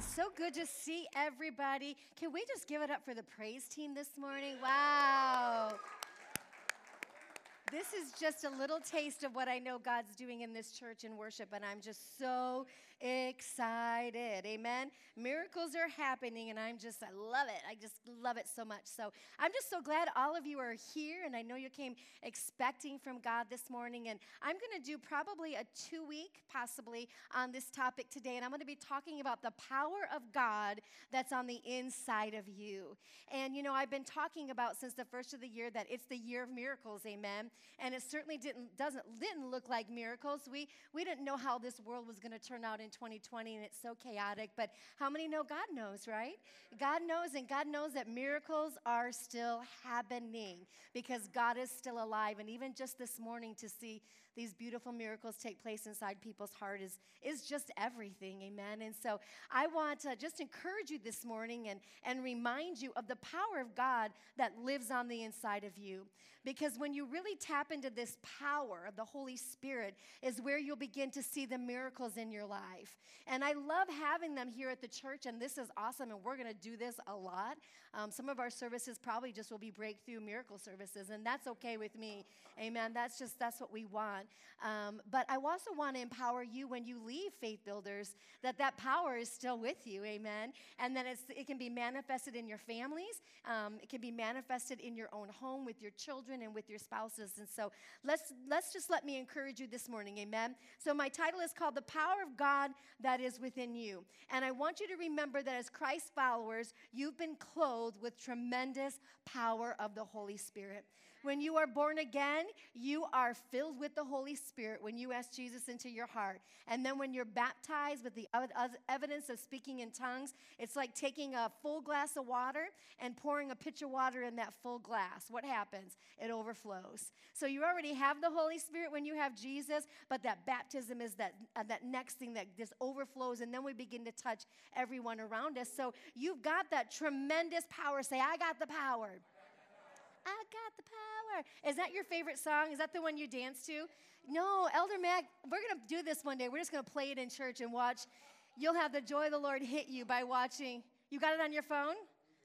Amen. So good to see everybody. Can we just give it up for the praise team this morning? Wow. This is just a little taste of what I know God's doing in this church and worship, and I'm just so excited. Amen. Miracles are happening, and I'm just, I love it. I just love it so much. So I'm just so glad all of you are here, and I know you came expecting from God this morning. And I'm going to do probably a two week, possibly, on this topic today. And I'm going to be talking about the power of God that's on the inside of you. And, you know, I've been talking about since the first of the year that it's the year of miracles. Amen. And it certainly didn't, doesn't, didn't look like miracles. We, we didn't know how this world was going to turn out in 2020 and it's so chaotic, but how many know God knows, right? God knows, and God knows that miracles are still happening because God is still alive. And even just this morning to see these beautiful miracles take place inside people's heart is, is just everything, amen? And so I want to just encourage you this morning and, and remind you of the power of God that lives on the inside of you. Because when you really tap into this power of the Holy Spirit, is where you'll begin to see the miracles in your life. And I love having them here at the church, and this is awesome, and we're going to do this a lot. Um, some of our services probably just will be breakthrough miracle services, and that's okay with me. Amen. That's just, that's what we want. Um, but I also want to empower you when you leave Faith Builders that that power is still with you. Amen. And that it's, it can be manifested in your families, um, it can be manifested in your own home with your children and with your spouses. And so let's, let's just let me encourage you this morning. Amen. So my title is called The Power of God That Is Within You. And I want you to remember that as Christ followers, you've been clothed with tremendous power of the Holy Spirit. When you are born again, you are filled with the Holy Spirit when you ask Jesus into your heart. And then when you're baptized with the evidence of speaking in tongues, it's like taking a full glass of water and pouring a pitcher of water in that full glass. What happens? It overflows. So you already have the Holy Spirit when you have Jesus, but that baptism is that, uh, that next thing that just overflows, and then we begin to touch everyone around us. So you've got that tremendous power. Say, I got the power. I got the power. Is that your favorite song? Is that the one you dance to? No, Elder Mac, we're going to do this one day. We're just going to play it in church and watch. You'll have the joy of the Lord hit you by watching. You got it on your phone?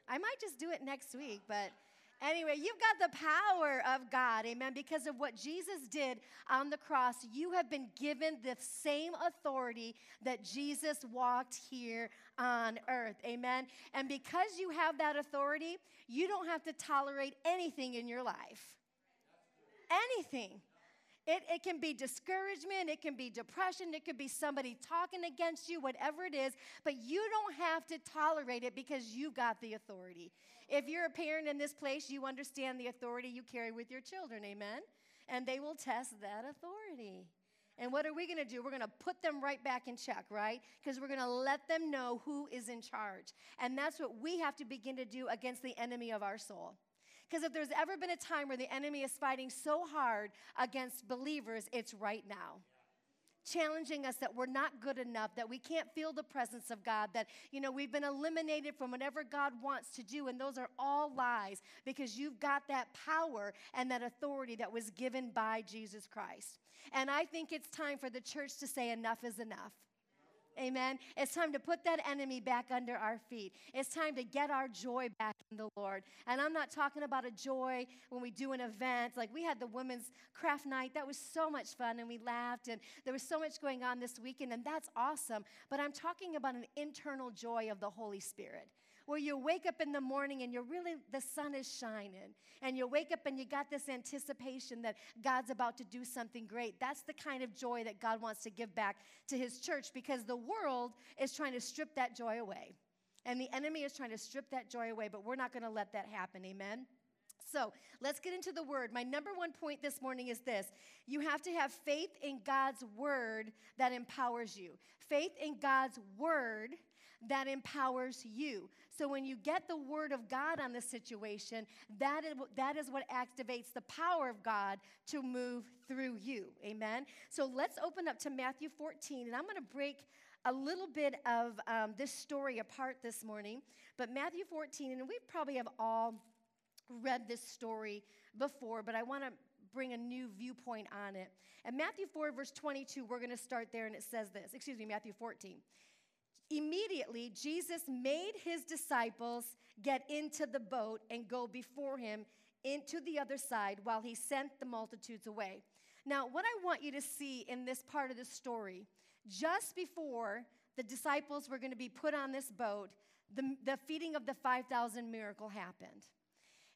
I might just do it next week, but Anyway, you've got the power of God, amen. Because of what Jesus did on the cross, you have been given the same authority that Jesus walked here on earth, amen. And because you have that authority, you don't have to tolerate anything in your life. Anything. It, it can be discouragement, it can be depression, it could be somebody talking against you, whatever it is, but you don't have to tolerate it because you got the authority. If you're a parent in this place, you understand the authority you carry with your children, amen? And they will test that authority. And what are we going to do? We're going to put them right back in check, right? Because we're going to let them know who is in charge. And that's what we have to begin to do against the enemy of our soul. Because if there's ever been a time where the enemy is fighting so hard against believers, it's right now challenging us that we're not good enough, that we can't feel the presence of God, that, you know, we've been eliminated from whatever God wants to do. And those are all lies because you've got that power and that authority that was given by Jesus Christ. And I think it's time for the church to say, enough is enough. Amen. It's time to put that enemy back under our feet. It's time to get our joy back the Lord. And I'm not talking about a joy when we do an event. Like we had the women's craft night. That was so much fun and we laughed and there was so much going on this weekend and that's awesome. But I'm talking about an internal joy of the Holy Spirit where you wake up in the morning and you're really, the sun is shining. And you wake up and you got this anticipation that God's about to do something great. That's the kind of joy that God wants to give back to his church because the world is trying to strip that joy away. And the enemy is trying to strip that joy away, but we're not going to let that happen. Amen. So let's get into the word. My number one point this morning is this you have to have faith in God's word that empowers you. Faith in God's word that empowers you. So when you get the word of God on the situation, that is, that is what activates the power of God to move through you. Amen. So let's open up to Matthew 14, and I'm going to break a little bit of um, this story apart this morning. But Matthew 14, and we probably have all read this story before, but I want to bring a new viewpoint on it. And Matthew 4, verse 22, we're going to start there, and it says this. Excuse me, Matthew 14. Immediately, immediately Jesus made his disciples get into the boat and go before him into the other side while he sent the multitudes away. Now, what I want you to see in this part of the story, just before the disciples were going to be put on this boat, the, the feeding of the 5,000 miracle happened.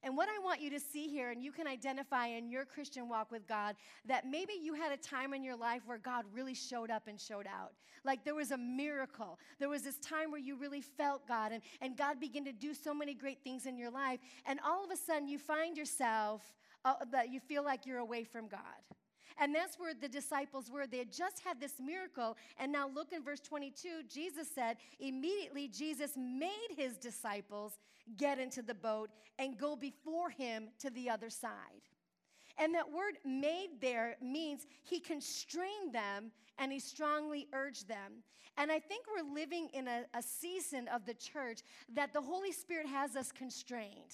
And what I want you to see here, and you can identify in your Christian walk with God, that maybe you had a time in your life where God really showed up and showed out. Like there was a miracle. There was this time where you really felt God, and, and God began to do so many great things in your life. And all of a sudden, you find yourself uh, that you feel like you're away from God. And that's where the disciples were. They had just had this miracle. And now look in verse 22. Jesus said, immediately Jesus made his disciples get into the boat and go before him to the other side. And that word made there means he constrained them and he strongly urged them. And I think we're living in a, a season of the church that the Holy Spirit has us constrained.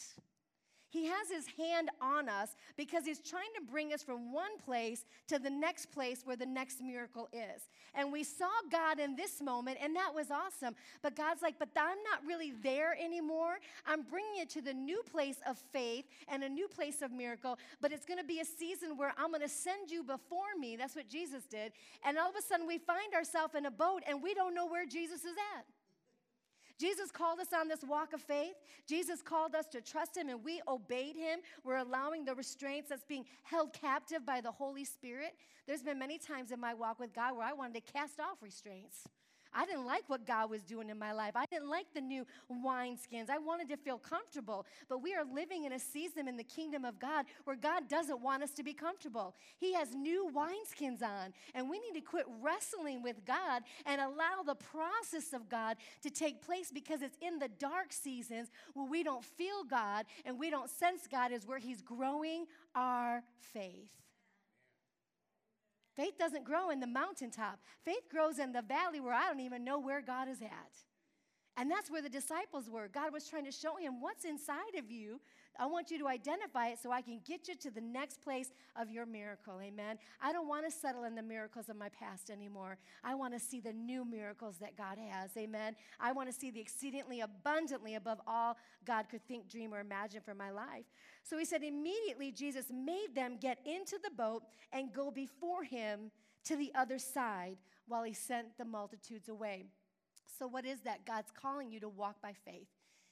He has his hand on us because he's trying to bring us from one place to the next place where the next miracle is. And we saw God in this moment, and that was awesome. But God's like, but I'm not really there anymore. I'm bringing you to the new place of faith and a new place of miracle, but it's going to be a season where I'm going to send you before me. That's what Jesus did. And all of a sudden, we find ourselves in a boat and we don't know where Jesus is at. Jesus called us on this walk of faith. Jesus called us to trust him and we obeyed him. We're allowing the restraints that's being held captive by the Holy Spirit. There's been many times in my walk with God where I wanted to cast off restraints. I didn't like what God was doing in my life. I didn't like the new wineskins. I wanted to feel comfortable. But we are living in a season in the kingdom of God where God doesn't want us to be comfortable. He has new wineskins on. And we need to quit wrestling with God and allow the process of God to take place because it's in the dark seasons where we don't feel God and we don't sense God is where He's growing our faith. Faith doesn't grow in the mountaintop. Faith grows in the valley where I don't even know where God is at. And that's where the disciples were. God was trying to show him what's inside of you. I want you to identify it so I can get you to the next place of your miracle. Amen. I don't want to settle in the miracles of my past anymore. I want to see the new miracles that God has. Amen. I want to see the exceedingly abundantly above all God could think, dream, or imagine for my life. So he said, immediately Jesus made them get into the boat and go before him to the other side while he sent the multitudes away. So, what is that? God's calling you to walk by faith.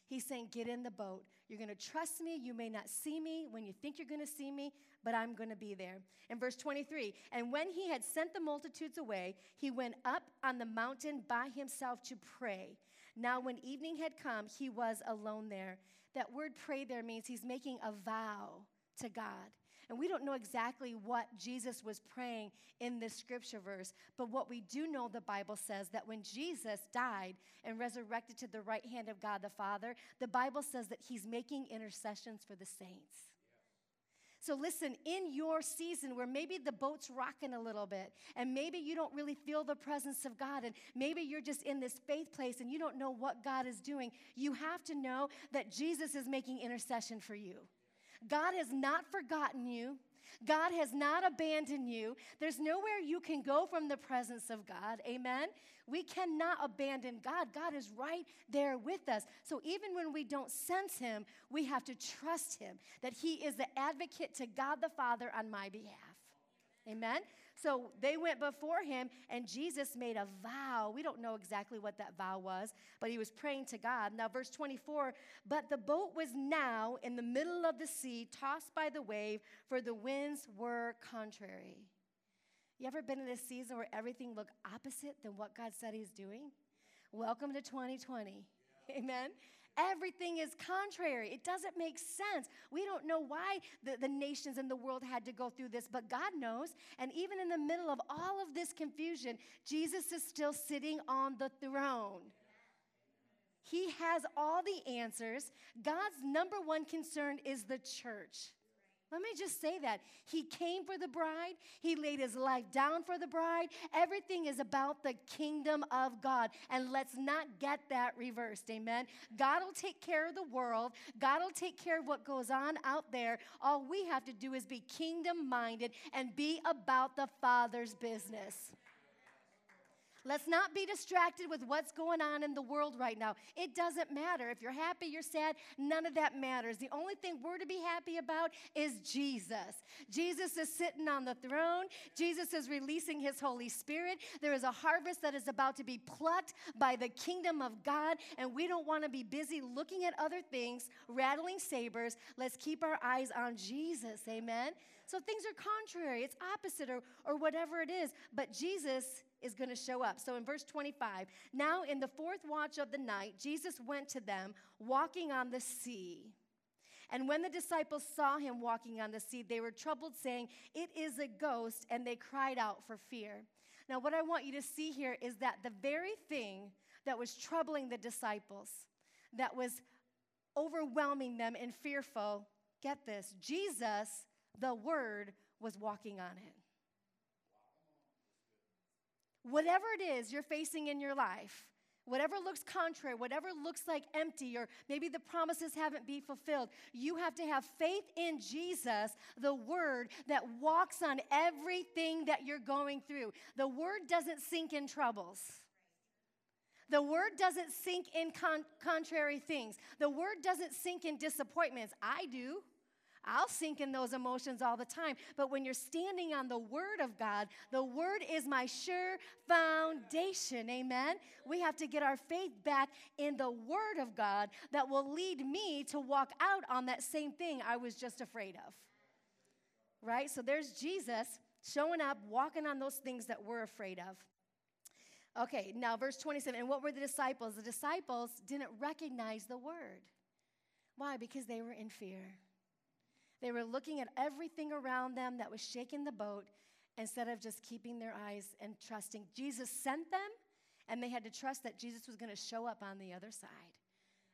He's saying, Get in the boat. You're going to trust me. You may not see me when you think you're going to see me, but I'm going to be there. In verse 23, and when he had sent the multitudes away, he went up on the mountain by himself to pray. Now, when evening had come, he was alone there. That word pray there means he's making a vow to God. And we don't know exactly what Jesus was praying in this scripture verse, but what we do know the Bible says that when Jesus died and resurrected to the right hand of God the Father, the Bible says that he's making intercessions for the saints. So, listen, in your season where maybe the boat's rocking a little bit, and maybe you don't really feel the presence of God, and maybe you're just in this faith place and you don't know what God is doing, you have to know that Jesus is making intercession for you. God has not forgotten you. God has not abandoned you. There's nowhere you can go from the presence of God. Amen. We cannot abandon God. God is right there with us. So even when we don't sense Him, we have to trust Him that He is the advocate to God the Father on my behalf. Amen. So they went before him, and Jesus made a vow. We don't know exactly what that vow was, but he was praying to God. Now, verse 24 But the boat was now in the middle of the sea, tossed by the wave, for the winds were contrary. You ever been in a season where everything looked opposite than what God said He's doing? Welcome to 2020. Yeah. Amen. Everything is contrary. It doesn't make sense. We don't know why the, the nations in the world had to go through this, but God knows. And even in the middle of all of this confusion, Jesus is still sitting on the throne. He has all the answers. God's number one concern is the church. Let me just say that. He came for the bride, He laid His life down for the bride. Everything is about the kingdom of God. And let's not get that reversed. Amen. God will take care of the world, God will take care of what goes on out there. All we have to do is be kingdom minded and be about the Father's business. Let's not be distracted with what's going on in the world right now. It doesn't matter. If you're happy, you're sad, none of that matters. The only thing we're to be happy about is Jesus. Jesus is sitting on the throne, Jesus is releasing his Holy Spirit. There is a harvest that is about to be plucked by the kingdom of God, and we don't want to be busy looking at other things, rattling sabers. Let's keep our eyes on Jesus. Amen. So things are contrary, it's opposite, or, or whatever it is. But Jesus is going to show up. So in verse 25, now in the fourth watch of the night, Jesus went to them walking on the sea. And when the disciples saw him walking on the sea, they were troubled, saying, It is a ghost, and they cried out for fear. Now, what I want you to see here is that the very thing that was troubling the disciples, that was overwhelming them and fearful, get this, Jesus, the Word, was walking on it. Whatever it is you're facing in your life, whatever looks contrary, whatever looks like empty, or maybe the promises haven't been fulfilled, you have to have faith in Jesus, the Word that walks on everything that you're going through. The Word doesn't sink in troubles. The word doesn't sink in con- contrary things. The word doesn't sink in disappointments. I do. I'll sink in those emotions all the time. But when you're standing on the Word of God, the Word is my sure foundation. Amen. We have to get our faith back in the Word of God that will lead me to walk out on that same thing I was just afraid of. Right? So there's Jesus showing up, walking on those things that we're afraid of. Okay, now verse 27. And what were the disciples? The disciples didn't recognize the word. Why? Because they were in fear. They were looking at everything around them that was shaking the boat instead of just keeping their eyes and trusting. Jesus sent them, and they had to trust that Jesus was going to show up on the other side.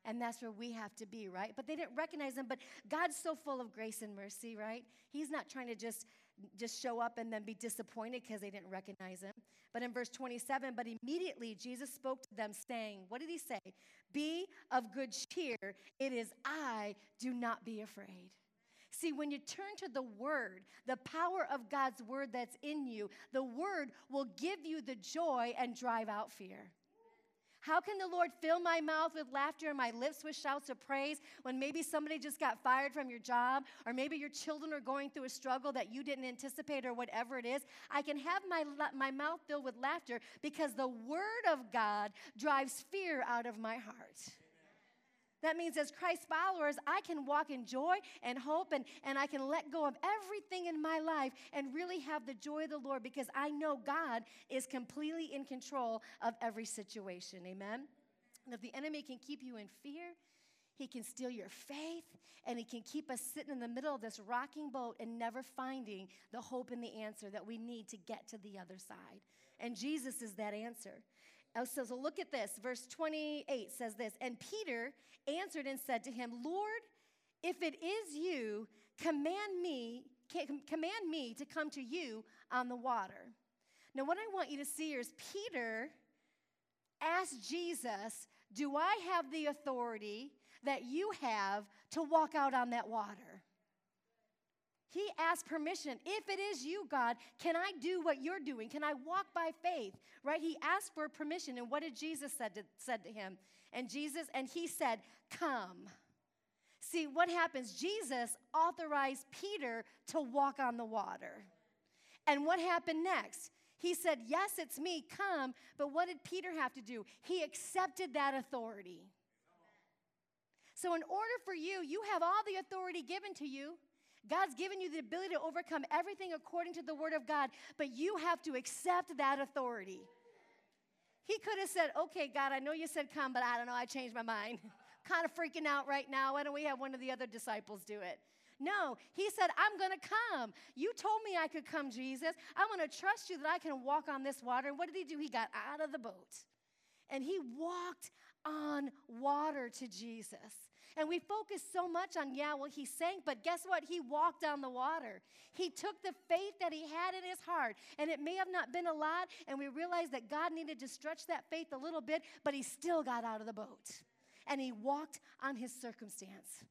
And that's where we have to be, right? But they didn't recognize him. But God's so full of grace and mercy, right? He's not trying to just, just show up and then be disappointed because they didn't recognize him. But in verse 27, but immediately Jesus spoke to them, saying, What did he say? Be of good cheer. It is I. Do not be afraid. See, when you turn to the Word, the power of God's Word that's in you, the Word will give you the joy and drive out fear. How can the Lord fill my mouth with laughter and my lips with shouts of praise when maybe somebody just got fired from your job, or maybe your children are going through a struggle that you didn't anticipate, or whatever it is? I can have my, my mouth filled with laughter because the Word of God drives fear out of my heart. That means as Christ followers, I can walk in joy and hope and, and I can let go of everything in my life and really have the joy of the Lord because I know God is completely in control of every situation. Amen? And if the enemy can keep you in fear, he can steal your faith and he can keep us sitting in the middle of this rocking boat and never finding the hope and the answer that we need to get to the other side. And Jesus is that answer. Oh, so, so look at this. Verse 28 says this And Peter answered and said to him, Lord, if it is you, command me, command me to come to you on the water. Now, what I want you to see here is Peter asked Jesus, Do I have the authority that you have to walk out on that water? He asked permission. If it is you, God, can I do what you're doing? Can I walk by faith? Right? He asked for permission. And what did Jesus said to, said to him? And Jesus, and he said, Come. See, what happens? Jesus authorized Peter to walk on the water. And what happened next? He said, Yes, it's me, come. But what did Peter have to do? He accepted that authority. So, in order for you, you have all the authority given to you. God's given you the ability to overcome everything according to the Word of God, but you have to accept that authority. He could have said, Okay, God, I know you said come, but I don't know, I changed my mind. kind of freaking out right now. Why don't we have one of the other disciples do it? No, he said, I'm going to come. You told me I could come, Jesus. I'm going to trust you that I can walk on this water. And what did he do? He got out of the boat and he walked on water to Jesus. And we focus so much on, yeah, well, he sank, but guess what? He walked on the water. He took the faith that he had in his heart, and it may have not been a lot, and we realized that God needed to stretch that faith a little bit, but he still got out of the boat. And he walked on his circumstance.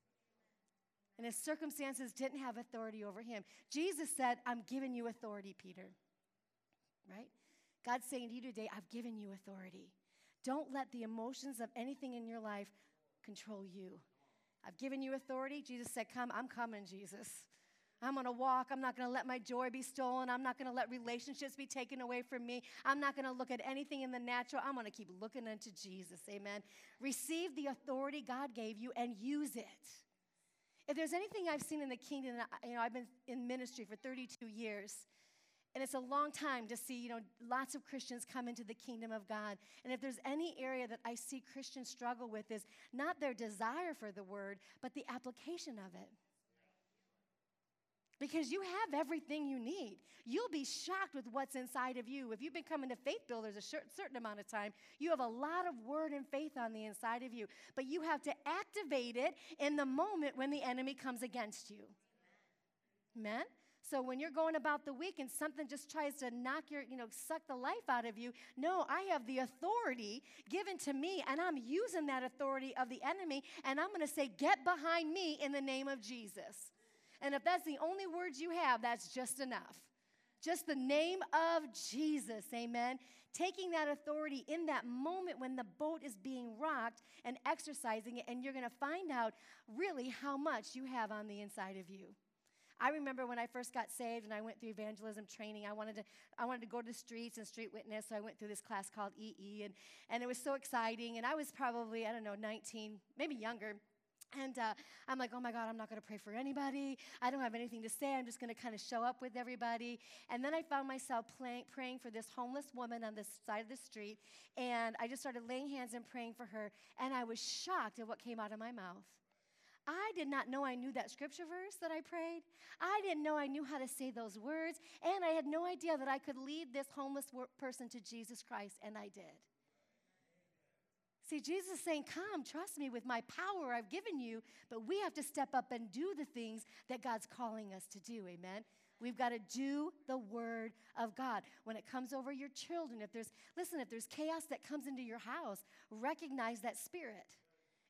And his circumstances didn't have authority over him. Jesus said, I'm giving you authority, Peter. Right? God's saying to you today, I've given you authority. Don't let the emotions of anything in your life control you. I've given you authority. Jesus said, Come, I'm coming, Jesus. I'm to walk. I'm not to let my joy be stolen. I'm not to let relationships be taken away from me. I'm not to look at anything in the natural. I'm to keep looking unto Jesus. Amen. Receive the authority God gave you and use it. If there's anything I've seen in the kingdom, you know, I've been in ministry for 32 years. And it's a long time to see, you know, lots of Christians come into the kingdom of God. And if there's any area that I see Christians struggle with is not their desire for the word, but the application of it. Because you have everything you need. You'll be shocked with what's inside of you. If you've been coming to Faith Builders a certain amount of time, you have a lot of word and faith on the inside of you. But you have to activate it in the moment when the enemy comes against you. Amen? So when you're going about the week and something just tries to knock your, you know, suck the life out of you, no, I have the authority given to me, and I'm using that authority of the enemy, and I'm going to say, Get behind me in the name of Jesus. And if that's the only words you have, that's just enough. Just the name of Jesus, amen. Taking that authority in that moment when the boat is being rocked and exercising it, and you're going to find out really how much you have on the inside of you. I remember when I first got saved and I went through evangelism training, I wanted to, I wanted to go to the streets and street witness. So I went through this class called EE, and, and it was so exciting. And I was probably, I don't know, 19, maybe younger. And uh, I'm like, oh my God, I'm not going to pray for anybody. I don't have anything to say. I'm just going to kind of show up with everybody. And then I found myself praying for this homeless woman on the side of the street. And I just started laying hands and praying for her. And I was shocked at what came out of my mouth. I did not know I knew that scripture verse that I prayed. I didn't know I knew how to say those words. And I had no idea that I could lead this homeless person to Jesus Christ. And I did. See, Jesus is saying, Come, trust me with my power I've given you, but we have to step up and do the things that God's calling us to do. Amen. We've got to do the word of God. When it comes over your children, if there's, listen, if there's chaos that comes into your house, recognize that spirit.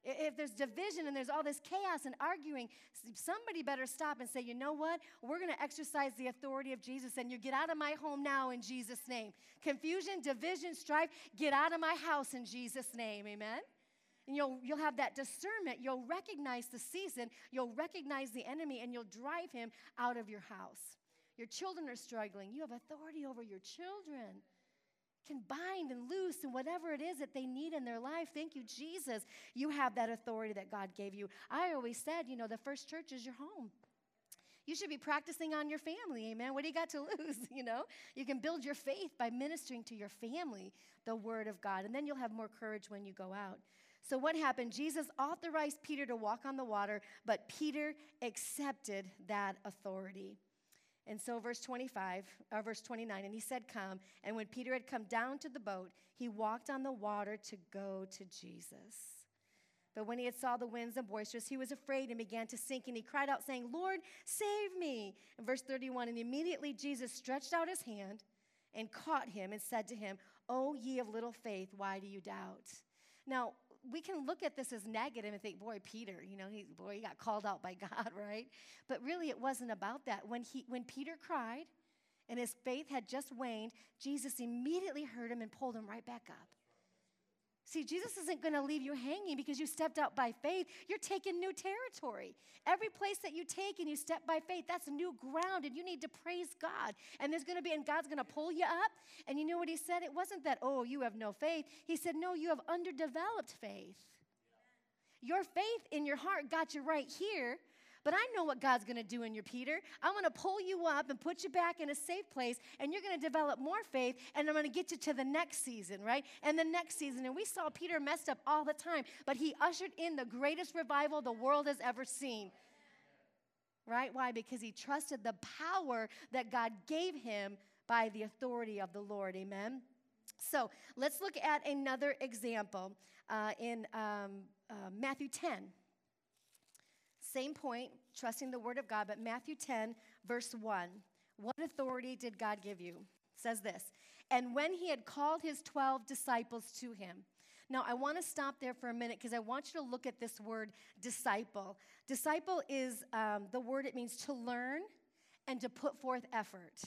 If there's division and there's all this chaos and arguing, somebody better stop and say, you know what? We're going to exercise the authority of Jesus and you get out of my home now in Jesus' name. Confusion, division, strife, get out of my house in Jesus' name. Amen? And you'll, you'll have that discernment. You'll recognize the season, you'll recognize the enemy, and you'll drive him out of your house. Your children are struggling. You have authority over your children can bind and loose and whatever it is that they need in their life. Thank you, Jesus. You have that authority that God gave you. I always said, you know, the first church is your home. You should be practicing on your family, amen. What do you got to lose? You know, you can build your faith by ministering to your family the word of God, and then you'll have more courage when you go out. So, what happened? Jesus authorized Peter to walk on the water, but Peter accepted that authority. And so, verse 25, or uh, verse 29, and he said, Come. And when Peter had come down to the boat, he walked on the water to go to Jesus. But when he had saw the winds and boisterous, he was afraid and began to sink. And he cried out, saying, Lord, save me. In verse 31, and immediately Jesus stretched out his hand and caught him and said to him, O ye of little faith, why do you doubt? Now, we can look at this as negative and think, boy, Peter, you know, he, boy, he got called out by God, right? But really, it wasn't about that. When, he, when Peter cried and his faith had just waned, Jesus immediately heard him and pulled him right back up. See, Jesus isn't going to leave you hanging because you stepped out by faith. You're taking new territory. Every place that you take and you step by faith, that's new ground, and you need to praise God. And there's going to be, and God's going to pull you up. And you know what He said? It wasn't that, oh, you have no faith. He said, no, you have underdeveloped faith. Your faith in your heart got you right here, but I know what God's going to do in you, Peter. I'm going to pull you up and put you back in a safe place, and you're going to develop more faith, and I'm going to get you to the next season, right? And the next season. And we saw Peter messed up all the time, but he ushered in the greatest revival the world has ever seen. Right? Why? Because he trusted the power that God gave him by the authority of the Lord. Amen. So let's look at another example uh, in um, uh, Matthew 10. Same point, trusting the word of God, but Matthew 10, verse 1. What authority did God give you? It says this. And when he had called his 12 disciples to him. Now, I want to stop there for a minute because I want you to look at this word disciple. Disciple is um, the word, it means to learn and to put forth effort.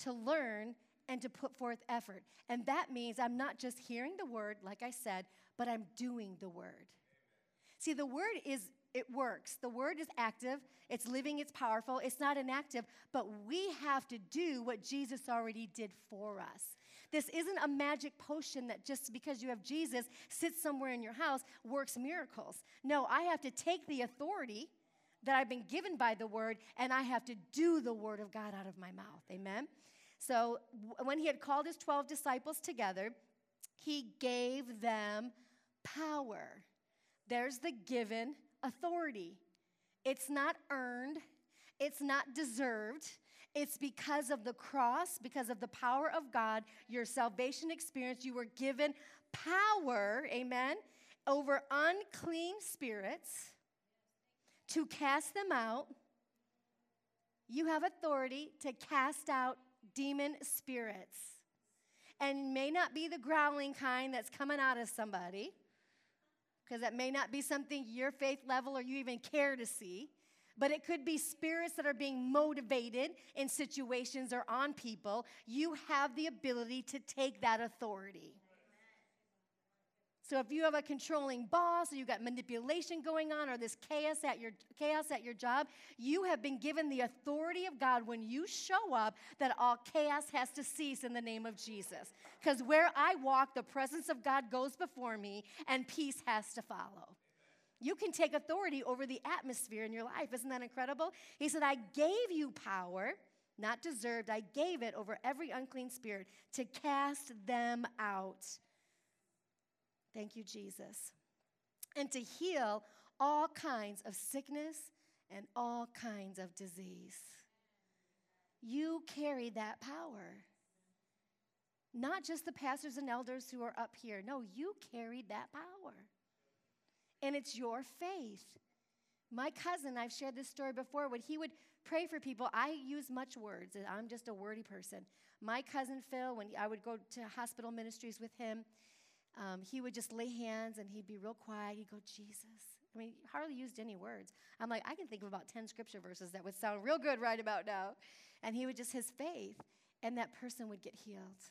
To learn and to put forth effort. And that means I'm not just hearing the word, like I said, but I'm doing the word. See, the word is, it works. The word is active, it's living, it's powerful, it's not inactive, but we have to do what Jesus already did for us. This isn't a magic potion that just because you have Jesus sits somewhere in your house works miracles. No, I have to take the authority that I've been given by the word and I have to do the word of God out of my mouth. Amen. So when he had called his 12 disciples together, he gave them power. There's the given authority. It's not earned, it's not deserved. It's because of the cross, because of the power of God, your salvation experience, you were given power, amen, over unclean spirits to cast them out. You have authority to cast out demon spirits. And may not be the growling kind that's coming out of somebody, because that may not be something your faith level or you even care to see. But it could be spirits that are being motivated in situations or on people. You have the ability to take that authority. So if you have a controlling boss or you've got manipulation going on or this chaos at your chaos at your job, you have been given the authority of God when you show up that all chaos has to cease in the name of Jesus. Cuz where I walk, the presence of God goes before me and peace has to follow. You can take authority over the atmosphere in your life. Isn't that incredible? He said, "I gave you power, not deserved. I gave it over every unclean spirit to cast them out." Thank you, Jesus. And to heal all kinds of sickness and all kinds of disease. You carry that power. Not just the pastors and elders who are up here. No, you carried that power. And it's your faith. My cousin, I've shared this story before, when he would pray for people, I use much words. I'm just a wordy person. My cousin Phil, when I would go to hospital ministries with him, um, he would just lay hands and he'd be real quiet. He'd go, Jesus. I mean, hardly used any words. I'm like, I can think of about 10 scripture verses that would sound real good right about now. And he would just, his faith, and that person would get healed.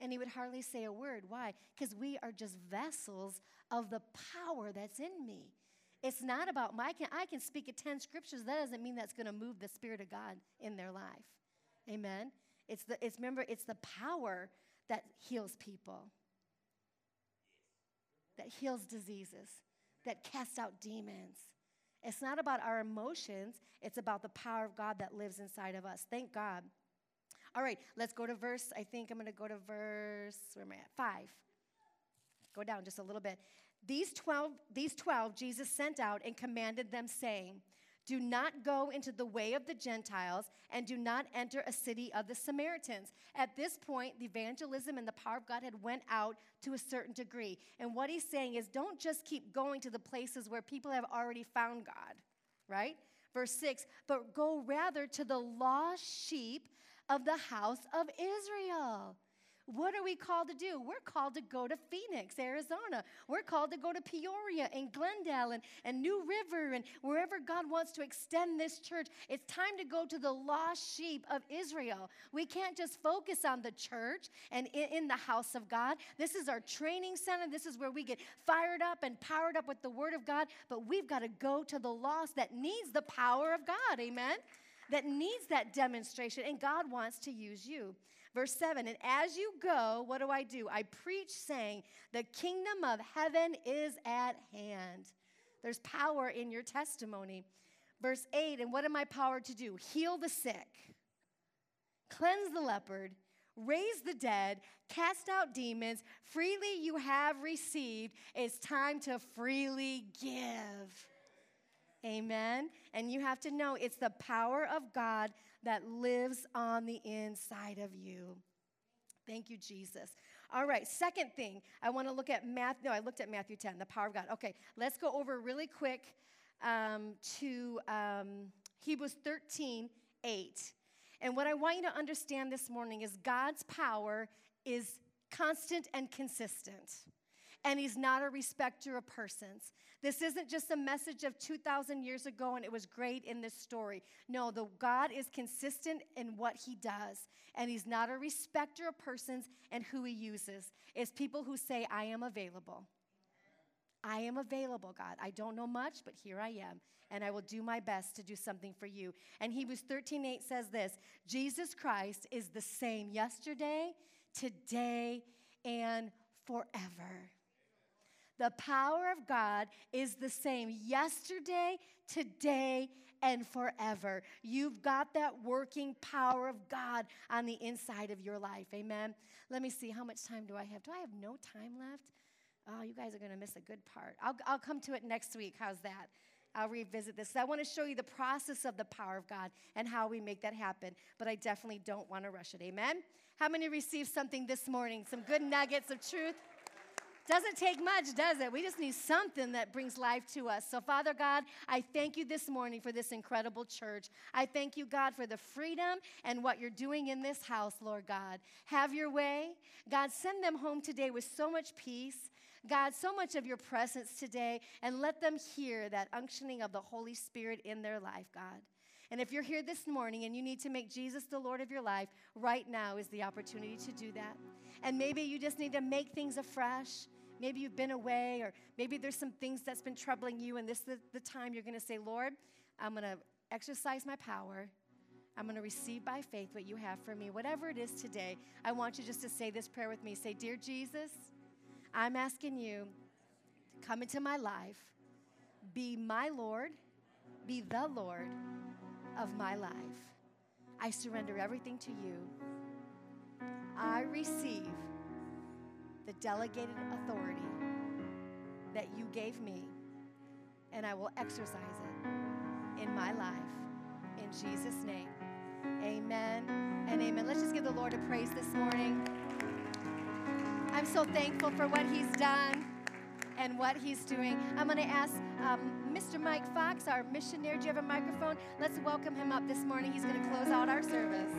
And he would hardly say a word. Why? Because we are just vessels of the power that's in me. It's not about my, can, I can speak at 10 scriptures. That doesn't mean that's going to move the Spirit of God in their life. Amen? It's the, it's, remember, it's the power that heals people that heals diseases, that casts out demons. It's not about our emotions, it's about the power of God that lives inside of us. Thank God. All right, let's go to verse. I think I'm going to go to verse, where am I at? Five. Go down just a little bit. These 12, these 12 Jesus sent out and commanded them, saying, do not go into the way of the Gentiles and do not enter a city of the Samaritans. At this point, the evangelism and the power of God had went out to a certain degree. And what he's saying is don't just keep going to the places where people have already found God, right? Verse 6, but go rather to the lost sheep of the house of Israel. What are we called to do? We're called to go to Phoenix, Arizona. We're called to go to Peoria and Glendale and, and New River and wherever God wants to extend this church. It's time to go to the lost sheep of Israel. We can't just focus on the church and in, in the house of God. This is our training center. This is where we get fired up and powered up with the word of God. But we've got to go to the lost that needs the power of God. Amen? That needs that demonstration. And God wants to use you. Verse 7 And as you go, what do I do? I preach, saying, The kingdom of heaven is at hand. There's power in your testimony. Verse 8 And what am I powered to do? Heal the sick, cleanse the leopard, raise the dead, cast out demons. Freely you have received. It's time to freely give. Amen. And you have to know it's the power of God that lives on the inside of you. Thank you, Jesus. All right, second thing, I want to look at Matthew. No, I looked at Matthew 10, the power of God. Okay, let's go over really quick um, to um, Hebrews 13, 8. And what I want you to understand this morning is God's power is constant and consistent. And He's not a respecter of persons. This isn't just a message of 2,000 years ago and it was great in this story. No, the God is consistent in what He does, and He's not a respecter of persons and who He uses. It's people who say, I am available. I am available, God. I don't know much, but here I am, and I will do my best to do something for you. And Hebrews 13 8 says this Jesus Christ is the same yesterday, today, and forever. The power of God is the same yesterday, today, and forever. You've got that working power of God on the inside of your life. Amen. Let me see, how much time do I have? Do I have no time left? Oh, you guys are going to miss a good part. I'll, I'll come to it next week. How's that? I'll revisit this. I want to show you the process of the power of God and how we make that happen, but I definitely don't want to rush it. Amen? How many received something this morning? Some good nuggets of truth? Doesn't take much, does it? We just need something that brings life to us. So, Father God, I thank you this morning for this incredible church. I thank you, God, for the freedom and what you're doing in this house, Lord God. Have your way. God, send them home today with so much peace. God, so much of your presence today, and let them hear that unctioning of the Holy Spirit in their life, God. And if you're here this morning and you need to make Jesus the Lord of your life, right now is the opportunity to do that. And maybe you just need to make things afresh. Maybe you've been away, or maybe there's some things that's been troubling you, and this is the time you're going to say, Lord, I'm going to exercise my power. I'm going to receive by faith what you have for me. Whatever it is today, I want you just to say this prayer with me. Say, Dear Jesus, I'm asking you to come into my life, be my Lord, be the Lord of my life. I surrender everything to you. I receive the delegated authority that you gave me, and I will exercise it in my life. In Jesus' name, amen and amen. Let's just give the Lord a praise this morning. I'm so thankful for what He's done and what He's doing. I'm going to ask um, Mr. Mike Fox, our missionary. Do you have a microphone? Let's welcome him up this morning. He's going to close out our service.